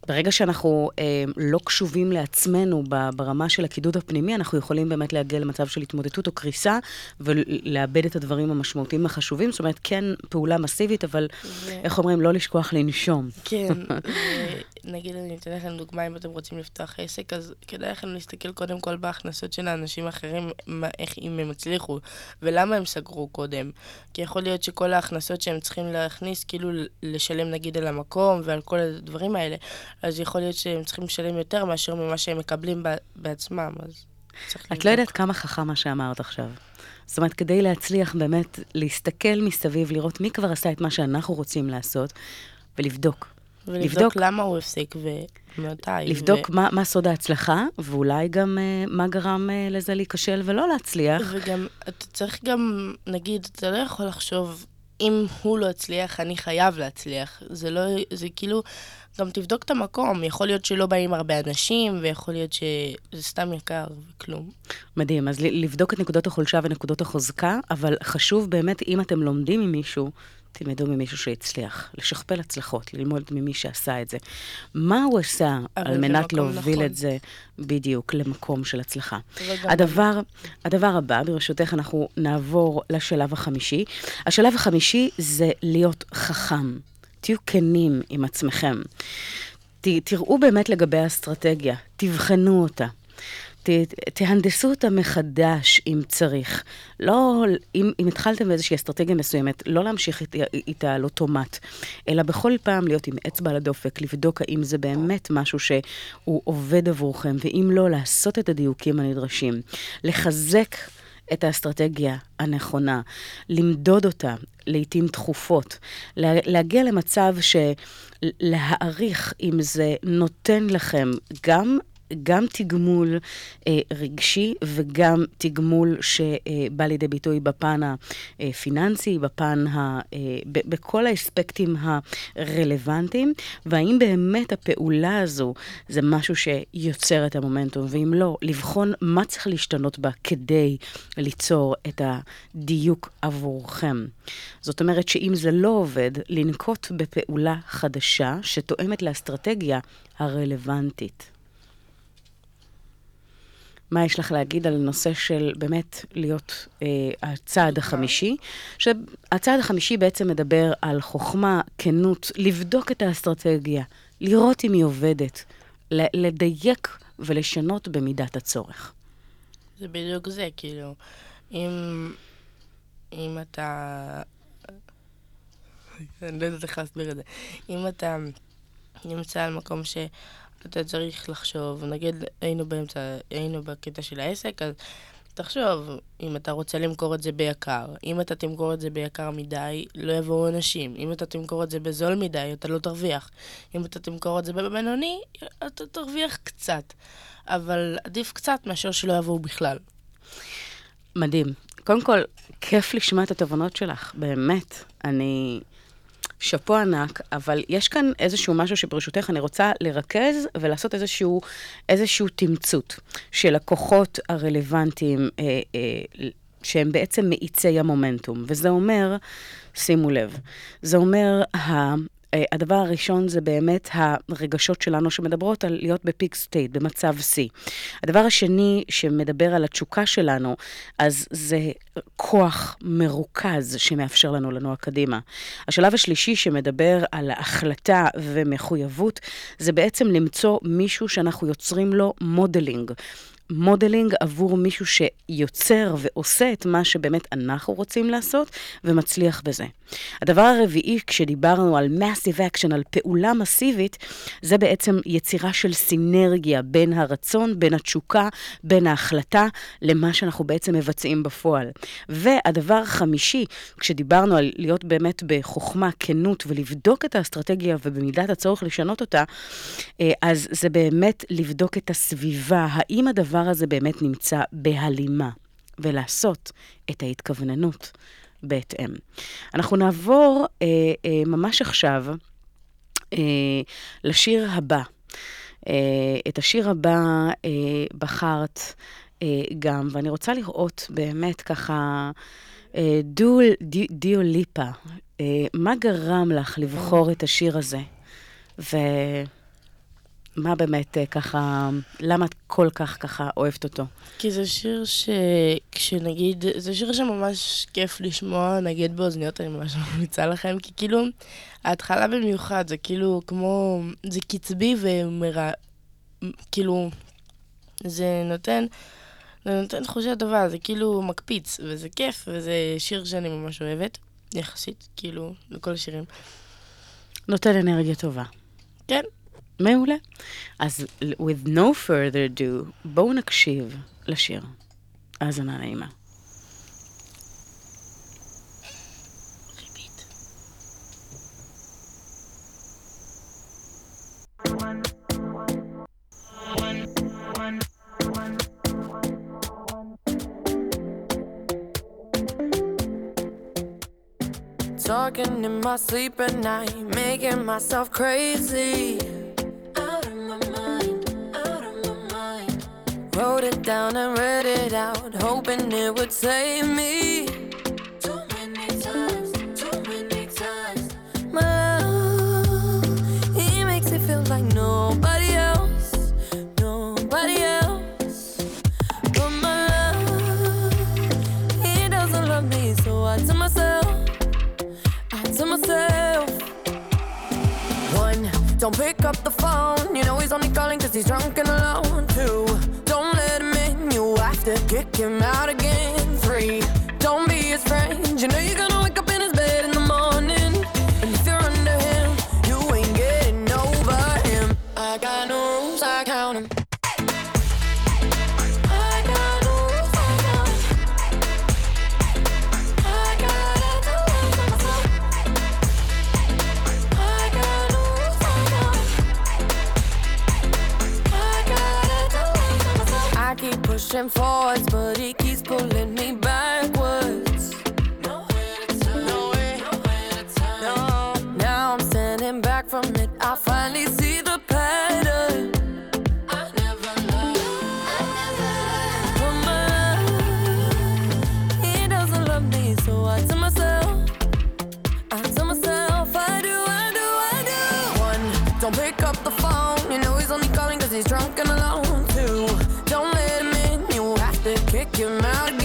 ברגע שאנחנו אה, לא קשובים לעצמנו ברמה של הקידוד הפנימי, אנחנו יכולים באמת להגיע למצב של התמודדות או קריסה, ולאבד את הדברים המשמעותיים החשובים. זאת אומרת, כן פעולה מסיבית, אבל ו... איך אומרים, לא לשכוח לנשום. כן, [laughs] נגיד, אני אתן לכם דוגמה, אם אתם רוצים לפתוח עסק, אז כדאי לכם להסתכל קודם כל בהכנסות של האנשים האחרים, מה, איך, אם הם הצליחו, ולמה הם סגרו קודם. כי יכול להיות שכל ההכנסות שהם צריכים להכניס, כאילו לשלם נגיד על המקום ועל כל הדברים האלה, אז יכול להיות שהם צריכים לשלם יותר מאשר ממה שהם מקבלים בעצמם, אז צריך לבדוק. את לא יודעת כמה חכם מה שאמרת עכשיו. זאת אומרת, כדי להצליח באמת להסתכל מסביב, לראות מי כבר עשה את מה שאנחנו רוצים לעשות, ולבדוק. ולבדוק לבדוק, למה הוא הפסיק ומתי. לבדוק ו... מה, מה סוד ההצלחה, ואולי גם uh, מה גרם uh, לזה להיכשל ולא להצליח. וגם, אתה צריך גם, נגיד, אתה לא יכול לחשוב, אם הוא לא הצליח, אני חייב להצליח. זה לא, זה כאילו... גם תבדוק את המקום, יכול להיות שלא באים הרבה אנשים, ויכול להיות שזה סתם יקר וכלום. מדהים, אז לבדוק את נקודות החולשה ונקודות החוזקה, אבל חשוב באמת, אם אתם לומדים ממישהו, תלמדו ממישהו שהצליח, לשכפל הצלחות, ללמוד ממי שעשה את זה. מה הוא עשה על מנת להוביל נכון. את זה בדיוק למקום של הצלחה? הדבר, הדבר הבא, ברשותך, אנחנו נעבור לשלב החמישי. השלב החמישי זה להיות חכם. תהיו כנים עם עצמכם. ת, תראו באמת לגבי האסטרטגיה, תבחנו אותה. ת, תהנדסו אותה מחדש אם צריך. לא, אם, אם התחלתם באיזושהי אסטרטגיה מסוימת, לא להמשיך אית, איתה על אוטומט, אלא בכל פעם להיות עם אצבע על הדופק, לבדוק האם זה באמת משהו שהוא עובד עבורכם, ואם לא, לעשות את הדיוקים הנדרשים. לחזק את האסטרטגיה הנכונה, למדוד אותה לעתים תכופות, להגיע למצב שלהעריך אם זה נותן לכם גם גם תגמול אה, רגשי וגם תגמול שבא לידי ביטוי בפן הפיננסי, בפן ה... אה, ב- בכל האספקטים הרלוונטיים, והאם באמת הפעולה הזו זה משהו שיוצר את המומנטום, ואם לא, לבחון מה צריך להשתנות בה כדי ליצור את הדיוק עבורכם. זאת אומרת שאם זה לא עובד, לנקוט בפעולה חדשה שתואמת לאסטרטגיה הרלוונטית. מה יש לך להגיד על נושא של באמת להיות אה, הצעד החמישי? שהצעד החמישי בעצם מדבר על חוכמה, כנות, לבדוק את האסטרטגיה, לראות אם היא עובדת, לדייק ולשנות במידת הצורך. זה בדיוק זה, כאילו, אם, אם אתה... אני לא יודעת איך להסביר את זה. אם אתה נמצא על מקום ש... אתה צריך לחשוב, נגיד היינו באמצע, היינו בקטע של העסק, אז תחשוב, אם אתה רוצה למכור את זה ביקר, אם אתה תמכור את זה ביקר מדי, לא יבואו אנשים. אם אתה תמכור את זה בזול מדי, אתה לא תרוויח. אם אתה תמכור את זה בבינוני, אתה תרוויח קצת. אבל עדיף קצת מאשר שלא יבואו בכלל. מדהים. קודם כל, כיף לשמוע את התובנות שלך, באמת. אני... שאפו ענק, אבל יש כאן איזשהו משהו שברשותך אני רוצה לרכז ולעשות איזשהו, איזשהו תמצות של הכוחות הרלוונטיים אה, אה, שהם בעצם מאיצי המומנטום, וזה אומר, שימו לב, זה אומר, הדבר הראשון זה באמת הרגשות שלנו שמדברות על להיות ב peak state, במצב שיא. הדבר השני שמדבר על התשוקה שלנו, אז זה כוח מרוכז שמאפשר לנו לנוע קדימה. השלב השלישי שמדבר על החלטה ומחויבות, זה בעצם למצוא מישהו שאנחנו יוצרים לו modeling. modeling עבור מישהו שיוצר ועושה את מה שבאמת אנחנו רוצים לעשות ומצליח בזה. הדבר הרביעי, כשדיברנו על massive action, על פעולה מסיבית, זה בעצם יצירה של סינרגיה בין הרצון, בין התשוקה, בין ההחלטה, למה שאנחנו בעצם מבצעים בפועל. והדבר החמישי, כשדיברנו על להיות באמת בחוכמה, כנות, ולבדוק את האסטרטגיה ובמידת הצורך לשנות אותה, אה, אז זה באמת לבדוק את הסביבה, האם הדבר הזה באמת נמצא בהלימה, ולעשות את ההתכווננות. בהתאם. אנחנו נעבור אה, אה, ממש עכשיו אה, לשיר הבא. אה, את השיר הבא אה, בחרת אה, גם, ואני רוצה לראות באמת ככה, אה, דול, די, דיוליפה, אה, מה גרם לך לבחור את השיר הזה? ו... מה באמת אה, ככה, למה את כל כך ככה אוהבת אותו? כי זה שיר שכשנגיד, זה שיר שממש כיף לשמוע, נגיד באוזניות, אני ממש [laughs] ממליצה לכם, כי כאילו, ההתחלה במיוחד, זה כאילו כמו, זה קצבי ומרע, כאילו, זה נותן, זה נותן תחושה טובה, זה כאילו מקפיץ, וזה כיף, וזה שיר שאני ממש אוהבת, יחסית, כאילו, לכל השירים. נותן אנרגיה טובה. כן. מעולה. אז with no further ado, בואו נקשיב לשיר. האזנה נעימה. Talking in my sleep at night, making myself crazy. Wrote it down and read it out, hoping it would save me. Too many times, too many times. My love, he makes it feel like nobody else, nobody else. But my love, he doesn't love me, so I tell myself, I tell myself. One, don't pick up the phone. You know he's only calling cause he's drunk and alone. and forwards, but he. Kick him out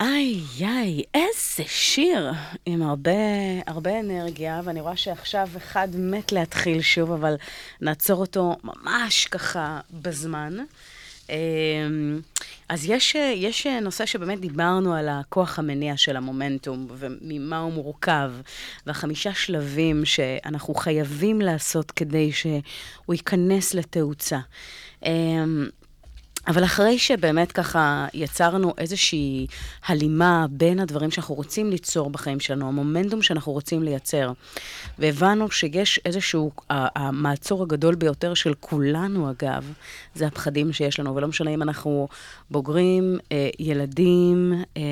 איי, איי, איזה שיר עם הרבה, הרבה אנרגיה, ואני רואה שעכשיו אחד מת להתחיל שוב, אבל נעצור אותו ממש ככה בזמן. אמ, אז יש, יש נושא שבאמת דיברנו על הכוח המניע של המומנטום, וממה הוא מורכב, והחמישה שלבים שאנחנו חייבים לעשות כדי שהוא ייכנס לתאוצה. אבל אחרי שבאמת ככה יצרנו איזושהי הלימה בין הדברים שאנחנו רוצים ליצור בחיים שלנו, המומנטום שאנחנו רוצים לייצר, והבנו שיש איזשהו, המעצור הגדול ביותר של כולנו אגב, זה הפחדים שיש לנו, ולא משנה אם אנחנו בוגרים, אה, ילדים, אה,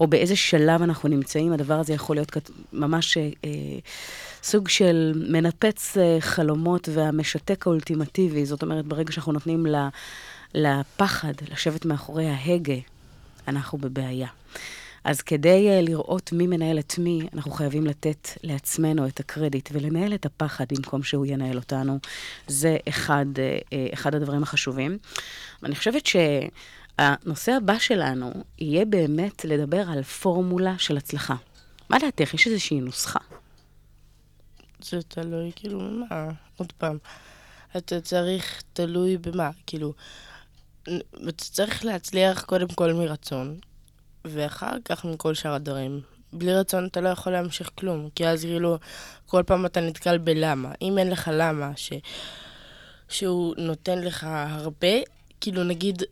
או באיזה שלב אנחנו נמצאים, הדבר הזה יכול להיות ממש אה, סוג של מנפץ חלומות והמשתק האולטימטיבי, זאת אומרת, ברגע שאנחנו נותנים ל... לפחד לשבת מאחורי ההגה, אנחנו בבעיה. אז כדי uh, לראות מי מנהל את מי, אנחנו חייבים לתת לעצמנו את הקרדיט ולנהל את הפחד במקום שהוא ינהל אותנו. זה אחד, uh, uh, אחד הדברים החשובים. ואני חושבת שהנושא הבא שלנו יהיה באמת לדבר על פורמולה של הצלחה. מה דעתך? יש איזושהי נוסחה. זה תלוי, כאילו, מה? עוד פעם. אתה צריך, תלוי במה, כאילו, צריך להצליח קודם כל מרצון, ואחר כך מכל שאר הדברים. בלי רצון אתה לא יכול להמשיך כלום, כי אז כאילו, כל פעם אתה נתקל בלמה. אם אין לך למה, ש... שהוא נותן לך הרבה, כאילו נגיד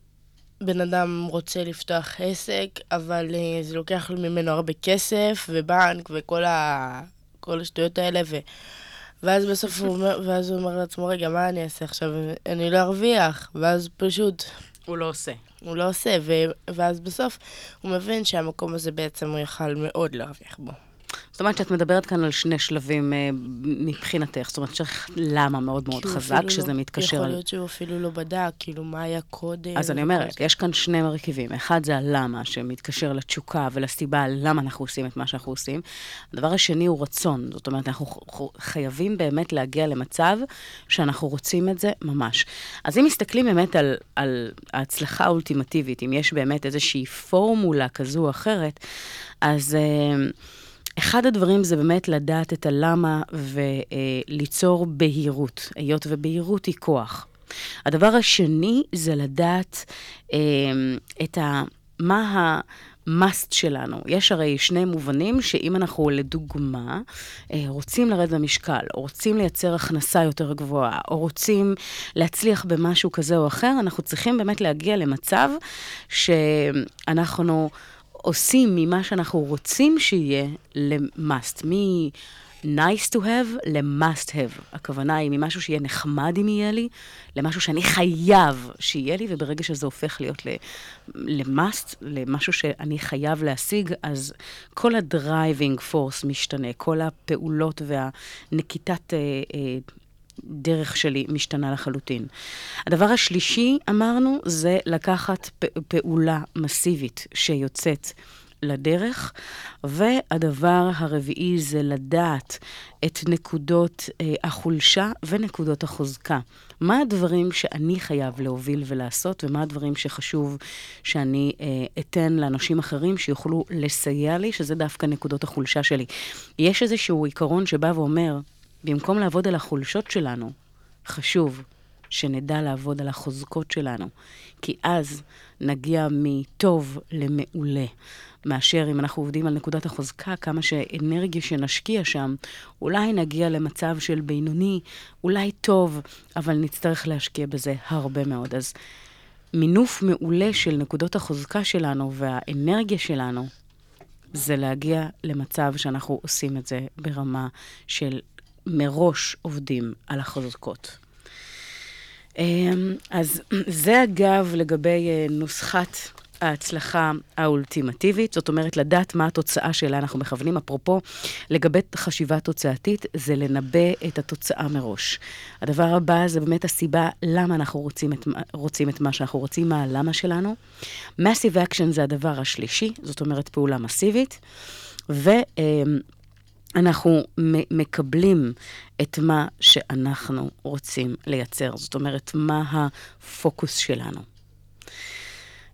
בן אדם רוצה לפתוח עסק, אבל אה, זה לוקח ממנו הרבה כסף, ובנק, וכל ה... כל השטויות האלה, ו... ואז בסוף הוא אומר, ואז הוא אומר לעצמו, רגע, מה אני אעשה עכשיו? אני לא ארוויח. ואז פשוט הוא לא עושה. הוא לא עושה, ו... ואז בסוף הוא מבין שהמקום הזה בעצם הוא יכל מאוד להרוויח בו. זאת אומרת שאת מדברת כאן על שני שלבים אה, מבחינתך, זאת אומרת צריך למה מאוד מאוד חזק, שזה לא, מתקשר יכול. להיות שהוא אפילו לא בדק, כאילו, מה היה קודם. אז אני אומרת, זה. יש כאן שני מרכיבים. אחד זה הלמה, שמתקשר לתשוקה ולסיבה למה אנחנו עושים את מה שאנחנו עושים. הדבר השני הוא רצון. זאת אומרת, אנחנו חייבים באמת להגיע למצב שאנחנו רוצים את זה ממש. אז אם מסתכלים באמת על, על ההצלחה האולטימטיבית, אם יש באמת איזושהי פורמולה כזו או אחרת, אז... אה, אחד הדברים זה באמת לדעת את הלמה וליצור בהירות, היות ובהירות היא כוח. הדבר השני זה לדעת אה, את ה... מה ה-must שלנו. יש הרי שני מובנים שאם אנחנו, לדוגמה, אה, רוצים לרדת במשקל, או רוצים לייצר הכנסה יותר גבוהה, או רוצים להצליח במשהו כזה או אחר, אנחנו צריכים באמת להגיע למצב שאנחנו... עושים ממה שאנחנו רוצים שיהיה ל-must, מ-nice to have ל-must have. הכוונה היא ממשהו שיהיה נחמד אם יהיה לי, למשהו שאני חייב שיהיה לי, וברגע שזה הופך להיות ל-must, למשהו שאני חייב להשיג, אז כל ה-driving force משתנה, כל הפעולות והנקיטת... אה, אה, דרך שלי משתנה לחלוטין. הדבר השלישי, אמרנו, זה לקחת פעולה מסיבית שיוצאת לדרך, והדבר הרביעי זה לדעת את נקודות אה, החולשה ונקודות החוזקה. מה הדברים שאני חייב להוביל ולעשות, ומה הדברים שחשוב שאני אה, אתן לאנשים אחרים שיוכלו לסייע לי, שזה דווקא נקודות החולשה שלי. יש איזשהו עיקרון שבא ואומר, במקום לעבוד על החולשות שלנו, חשוב שנדע לעבוד על החוזקות שלנו, כי אז נגיע מטוב למעולה. מאשר אם אנחנו עובדים על נקודת החוזקה, כמה שאנרגיה שנשקיע שם, אולי נגיע למצב של בינוני, אולי טוב, אבל נצטרך להשקיע בזה הרבה מאוד. אז מינוף מעולה של נקודות החוזקה שלנו והאנרגיה שלנו, זה להגיע למצב שאנחנו עושים את זה ברמה של מראש עובדים על החוזקות. אמ, אז [clears throat] זה אגב לגבי אה, נוסחת ההצלחה האולטימטיבית, זאת אומרת, לדעת מה התוצאה שאליה אנחנו מכוונים. אפרופו, לגבי חשיבה תוצאתית, זה לנבא את התוצאה מראש. הדבר הבא זה באמת הסיבה למה אנחנו רוצים את, רוצים את מה שאנחנו רוצים, מה הלמה שלנו. Massive Action זה הדבר השלישי, זאת אומרת, פעולה מסיבית. ו... אנחנו מקבלים את מה שאנחנו רוצים לייצר. זאת אומרת, מה הפוקוס שלנו.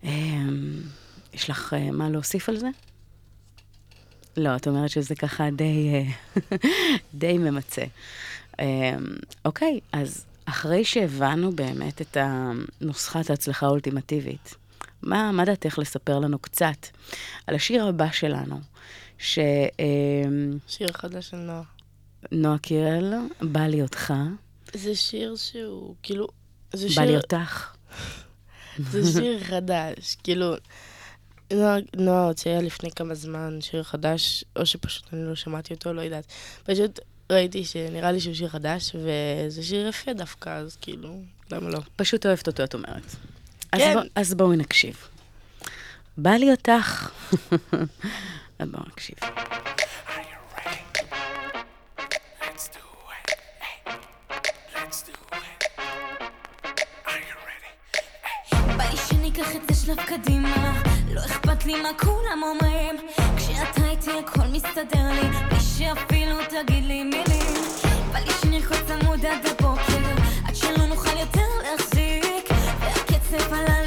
אמ, יש לך אה, מה להוסיף על זה? לא, את אומרת שזה ככה די, אה, [laughs] די ממצה. אמ, אוקיי, אז אחרי שהבנו באמת את נוסחת ההצלחה האולטימטיבית, מה, מה דעתך לספר לנו קצת על השיר הבא שלנו, ש... אמ, שיר חדש של נועה. נועה קירל, בא לי אותך. זה שיר שהוא, כאילו, זה שיר... בא לי אותך. [laughs] זה שיר חדש, כאילו, נועה, נועה הוציאה לפני כמה זמן שיר חדש, או שפשוט אני לא שמעתי אותו, לא יודעת. פשוט ראיתי שנראה לי שהוא שיר חדש, וזה שיר יפה דווקא, אז כאילו, למה לא? פשוט אוהבת אותו, את אומרת. כן. אז, בוא, אז בואו נקשיב. בא לי אותך. אז בואו נקשיב. שלב קדימה. לא אכפת לי מה כולם אומרים. כשאתה איתי הכל מסתדר לי. בלי שאפילו תגיד לי מילים. בא לי שנרקוד צמוד עד הבוקר. עד שלא נוכל יותר להחזיק. והקצב עלה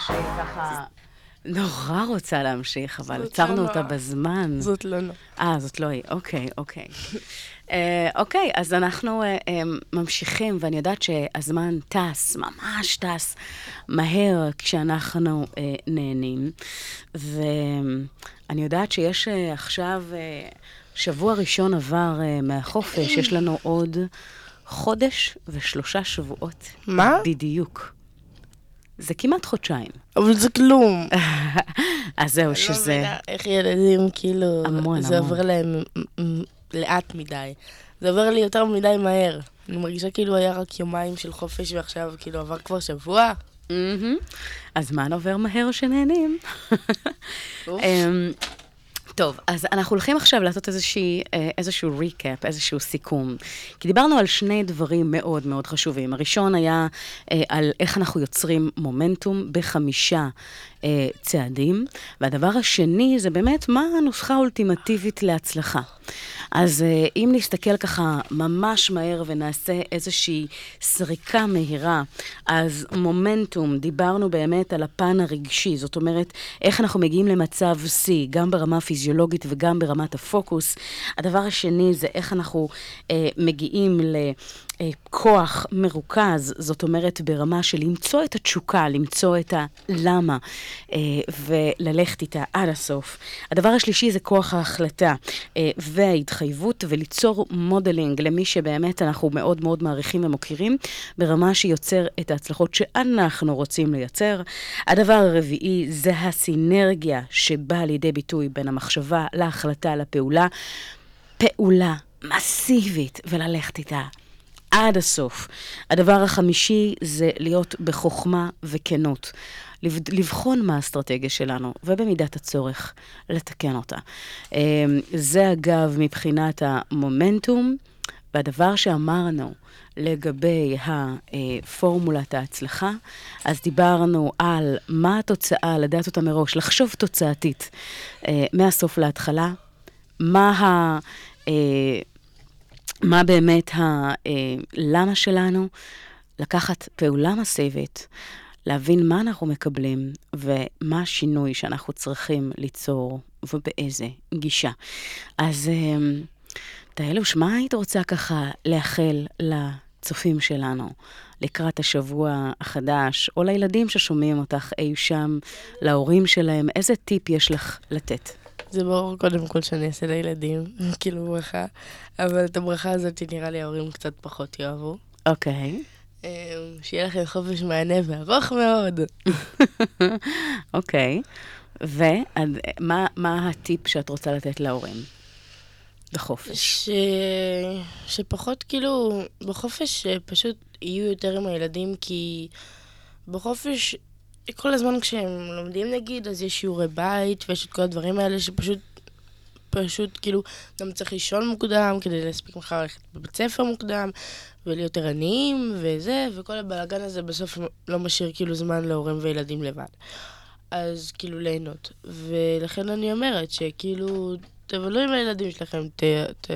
שככה... נורא רוצה להמשיך, אבל לא עצרנו אותה בזמן. זאת לא לא. אה, זאת לא היא. אוקיי, אוקיי. אה, אוקיי, אז אנחנו אה, אה, ממשיכים, ואני יודעת שהזמן טס, ממש טס, מהר כשאנחנו נהנים. ואני יודעת שיש עכשיו, שבוע ראשון עבר מהחופש, יש לנו עוד חודש ושלושה שבועות. מה? בדיוק. זה כמעט חודשיים. אבל זה כלום. [laughs] אז זהו, אני לא שזה... מבינה איך ילדים, כאילו, המון, זה המון. עובר להם מ- מ- לאט מדי. זה עובר לי יותר מדי מהר. אני מרגישה כאילו היה רק יומיים של חופש ועכשיו כאילו עבר כבר שבוע. מהמם. הזמן עובר מהר שנהנים. טוב, אז אנחנו הולכים עכשיו לעשות איזושהי, אה, איזשהו ריקאפ, איזשהו סיכום. כי דיברנו על שני דברים מאוד מאוד חשובים. הראשון היה אה, על איך אנחנו יוצרים מומנטום בחמישה אה, צעדים, והדבר השני זה באמת מה הנוסחה האולטימטיבית להצלחה. אז אה, אם נסתכל ככה ממש מהר ונעשה איזושהי סריקה מהירה, אז מומנטום, דיברנו באמת על הפן הרגשי, זאת אומרת, איך אנחנו מגיעים למצב שיא, גם ברמה הפיזיולוגית וגם ברמת הפוקוס. הדבר השני זה איך אנחנו אה, מגיעים ל... אה, כוח מרוכז, זאת אומרת ברמה של למצוא את התשוקה, למצוא את הלמה אה, וללכת איתה עד הסוף. הדבר השלישי זה כוח ההחלטה אה, וההתחייבות וליצור modeling למי שבאמת אנחנו מאוד מאוד מעריכים ומוקירים, ברמה שיוצר את ההצלחות שאנחנו רוצים לייצר. הדבר הרביעי זה הסינרגיה שבאה לידי ביטוי בין המחשבה להחלטה לפעולה. פעולה מסיבית וללכת איתה עד הסוף. הדבר החמישי זה להיות בחוכמה וכנות. לב- לבחון מה האסטרטגיה שלנו, ובמידת הצורך, לתקן אותה. אמ, זה אגב מבחינת המומנטום, והדבר שאמרנו לגבי הפורמולת ההצלחה, אז דיברנו על מה התוצאה, לדעת אותה מראש, לחשוב תוצאתית, אה, מהסוף להתחלה, מה ה... אה, מה באמת הלמה שלנו, לקחת פעולה מסיבית, להבין מה אנחנו מקבלים ומה השינוי שאנחנו צריכים ליצור ובאיזה גישה. אז תהלוש, מה היית רוצה ככה לאחל לצופים שלנו לקראת השבוע החדש, או לילדים ששומעים אותך אי שם, להורים שלהם, איזה טיפ יש לך לתת? זה ברור קודם כל שאני אעשה לילדים, [laughs] כאילו ברכה, אבל את הברכה הזאת נראה לי ההורים קצת פחות יאהבו. אוקיי. אמ, שיהיה לכם חופש מהנה וארוך מאוד. [laughs] אוקיי. ומה מה הטיפ שאת רוצה לתת להורים? בחופש. ש... שפחות כאילו, בחופש פשוט יהיו יותר עם הילדים, כי בחופש, כל הזמן כשהם לומדים נגיד, אז יש שיעורי בית, ויש את כל הדברים האלה שפשוט, פשוט כאילו, גם צריך לישון מוקדם כדי להספיק מחר ללכת בבית ספר מוקדם, ולהיות ערניים וזה, וכל הבלאגן הזה בסוף לא משאיר כאילו זמן להורים וילדים לבד. אז כאילו ליהנות. ולכן אני אומרת שכאילו, תבלו עם הילדים שלכם, ת, ת,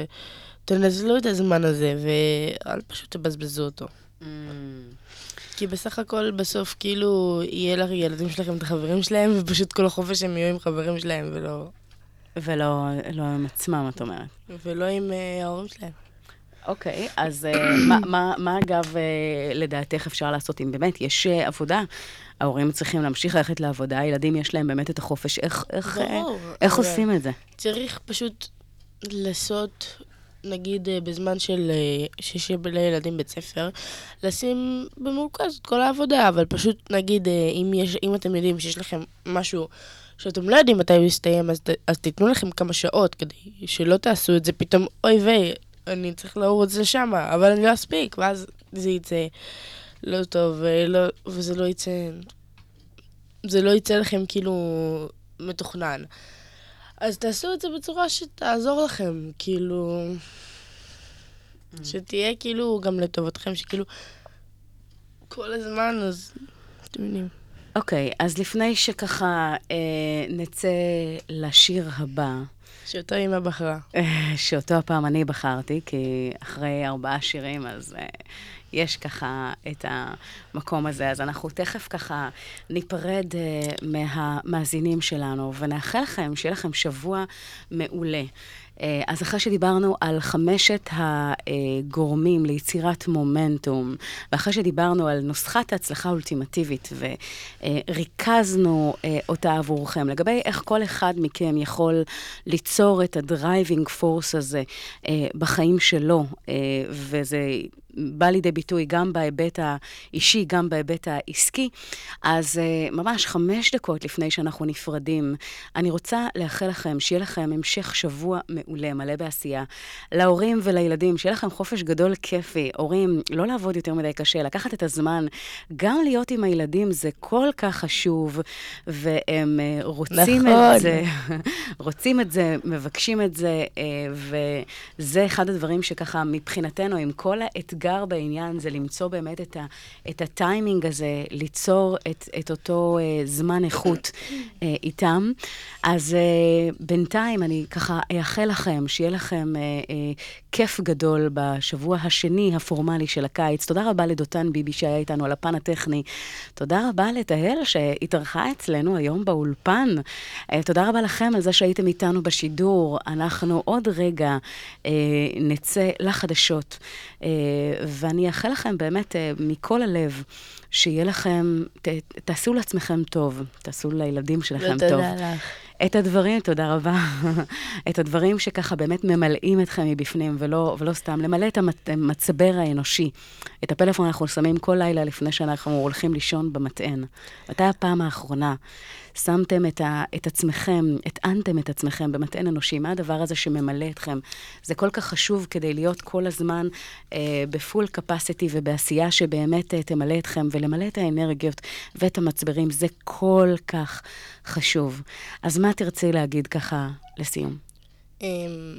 תנזלו את הזמן הזה, ואל פשוט תבזבזו אותו. כי בסך הכל בסוף כאילו יהיה לך ילדים שלכם את החברים שלהם, ופשוט כל החופש הם יהיו עם חברים שלהם, ולא, ולא לא עם עצמם, את אומרת. ולא עם uh, ההורים שלהם. אוקיי, אז אה, מה, מה, מה אגב, אה, לדעתך אפשר לעשות אם באמת יש אה, עבודה? ההורים צריכים להמשיך ללכת לעבודה, הילדים יש להם באמת את החופש. איך, איך, אה, ברור, איך עושים את זה? צריך פשוט לעשות, נגיד אה, בזמן של, אה, שיש לילדים בית ספר, לשים במרוכז את כל העבודה, אבל פשוט נגיד, אה, אם, יש, אם אתם יודעים שיש לכם משהו שאתם לא יודעים מתי הוא יסתיים, אז, אז תיתנו לכם כמה שעות כדי שלא תעשו את זה פתאום, אוי ויי, אני צריך לרוץ לשם, אבל אני לא אספיק, ואז זה יצא לא טוב, ולא, וזה לא יצא... זה לא יצא לכם כאילו מתוכנן. אז תעשו את זה בצורה שתעזור לכם, כאילו... שתהיה כאילו גם לטובתכם, שכאילו... כל הזמן, אז... אתם יודעים. אוקיי, אז לפני שככה אה, נצא לשיר הבא, שאותו אימא בחרה. אה, שאותו הפעם אני בחרתי, כי אחרי ארבעה שירים, אז אה, יש ככה את המקום הזה. אז אנחנו תכף ככה ניפרד אה, מהמאזינים שלנו, ונאחל לכם שיהיה לכם שבוע מעולה. אה, אז אחרי שדיברנו על חמשת הגורמים ליצירת מומנטום, ואחרי שדיברנו על נוסחת ההצלחה האולטימטיבית, וריכזנו אה, אותה עבורכם, לגבי איך כל אחד מכם יכול ליצור את ה driving force הזה בחיים שלו, וזה בא לידי ביטוי גם בהיבט האישי, גם בהיבט העסקי. אז uh, ממש חמש דקות לפני שאנחנו נפרדים, אני רוצה לאחל לכם שיהיה לכם המשך שבוע מעולה, מלא בעשייה. להורים ולילדים, שיהיה לכם חופש גדול כיפי. הורים, לא לעבוד יותר מדי קשה, לקחת את הזמן. גם להיות עם הילדים זה כל כך חשוב, והם uh, רוצים נכון. את זה, [laughs] רוצים את זה, מבקשים את זה, uh, וזה אחד הדברים שככה מבחינתנו, עם כל האתגר... האתגר בעניין זה למצוא באמת את, ה, את הטיימינג הזה, ליצור את, את אותו uh, זמן איכות uh, איתם. אז uh, בינתיים אני ככה אאחל לכם, שיהיה לכם uh, uh, כיף גדול בשבוע השני הפורמלי של הקיץ. תודה רבה לדותן ביבי שהיה איתנו על הפן הטכני. תודה רבה לתהל שהתארחה אצלנו היום באולפן. Uh, תודה רבה לכם על זה שהייתם איתנו בשידור. אנחנו עוד רגע uh, נצא לחדשות. Uh, ואני אאחל לכם באמת אה, מכל הלב, שיהיה לכם, ת, תעשו לעצמכם טוב, תעשו לילדים שלכם טוב. ותודה לך. את הדברים, תודה רבה, [laughs] את הדברים שככה באמת ממלאים אתכם מבפנים, ולא, ולא סתם, למלא את המצבר האנושי. את הפלאפון אנחנו שמים כל לילה לפני שאנחנו הולכים לישון במטען. מתי הפעם האחרונה שמתם את, ה, את עצמכם, הטענתם את עצמכם במטען אנושי? מה הדבר הזה שממלא אתכם? זה כל כך חשוב כדי להיות כל הזמן אה, בפול קפסיטי ובעשייה שבאמת אה, תמלא אתכם, ולמלא את האנרגיות ואת המצברים, זה כל כך חשוב. אז מה תרצי להגיד ככה לסיום? אמ,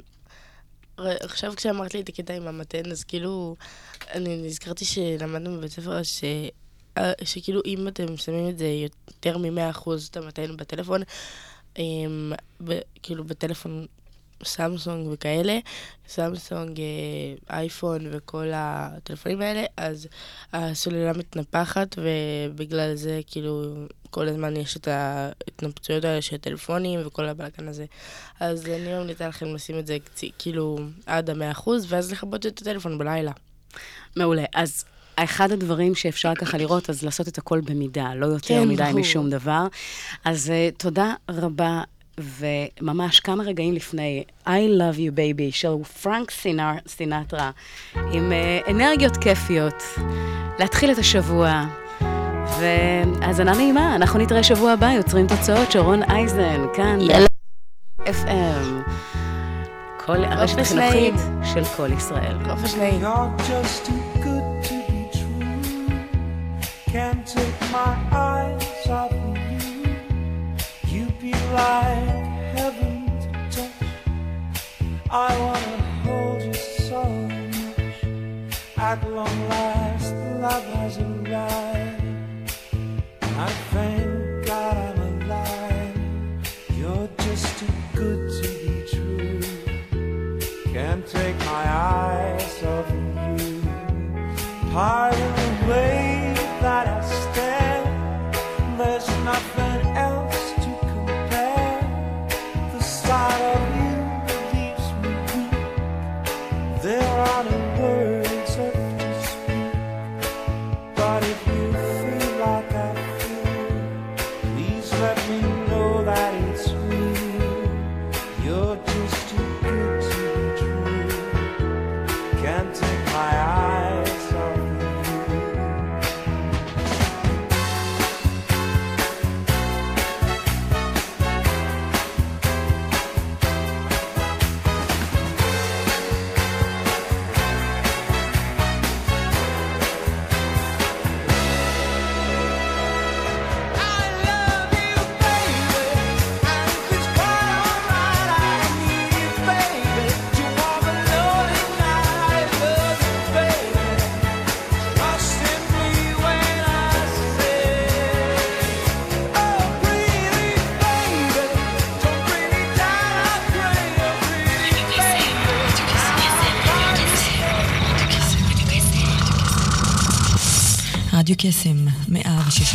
עכשיו כשאמרת לי את הקטע עם המתן, אז כאילו, אני נזכרתי שלמדנו בבית ספר ש... אה, שכאילו אם אתם שמים את זה יותר מ-100% את המתן בטלפון, אמ, כאילו בטלפון סמסונג וכאלה, סמסונג, אה, אייפון וכל הטלפונים האלה, אז הסוללה מתנפחת ובגלל זה כאילו כל הזמן יש את ההתנפצויות האלה של טלפונים וכל הבלאגן הזה. אז אני ממליצה לכם לשים את זה כאילו עד המאה אחוז, ואז לכבות את הטלפון בלילה. מעולה. אז אחד הדברים שאפשר ככה לראות, אז לעשות את הכל במידה, לא יותר כן, מדי משום דבר. אז uh, תודה רבה וממש כמה רגעים לפני, I Love You Baby של פרנק סינטרה, עם uh, אנרגיות כיפיות, להתחיל את השבוע. והאזנה נעימה, אנחנו נתראה שבוע הבא, יוצרים תוצאות, שרון אייזן, כאן, יאללה. FM. כל הרשת החינוכית של כל ישראל. חופש נעים. Can't take my eyes off of you. You be like heaven to touch. I wanna hold you so much. At long last, קסם, 106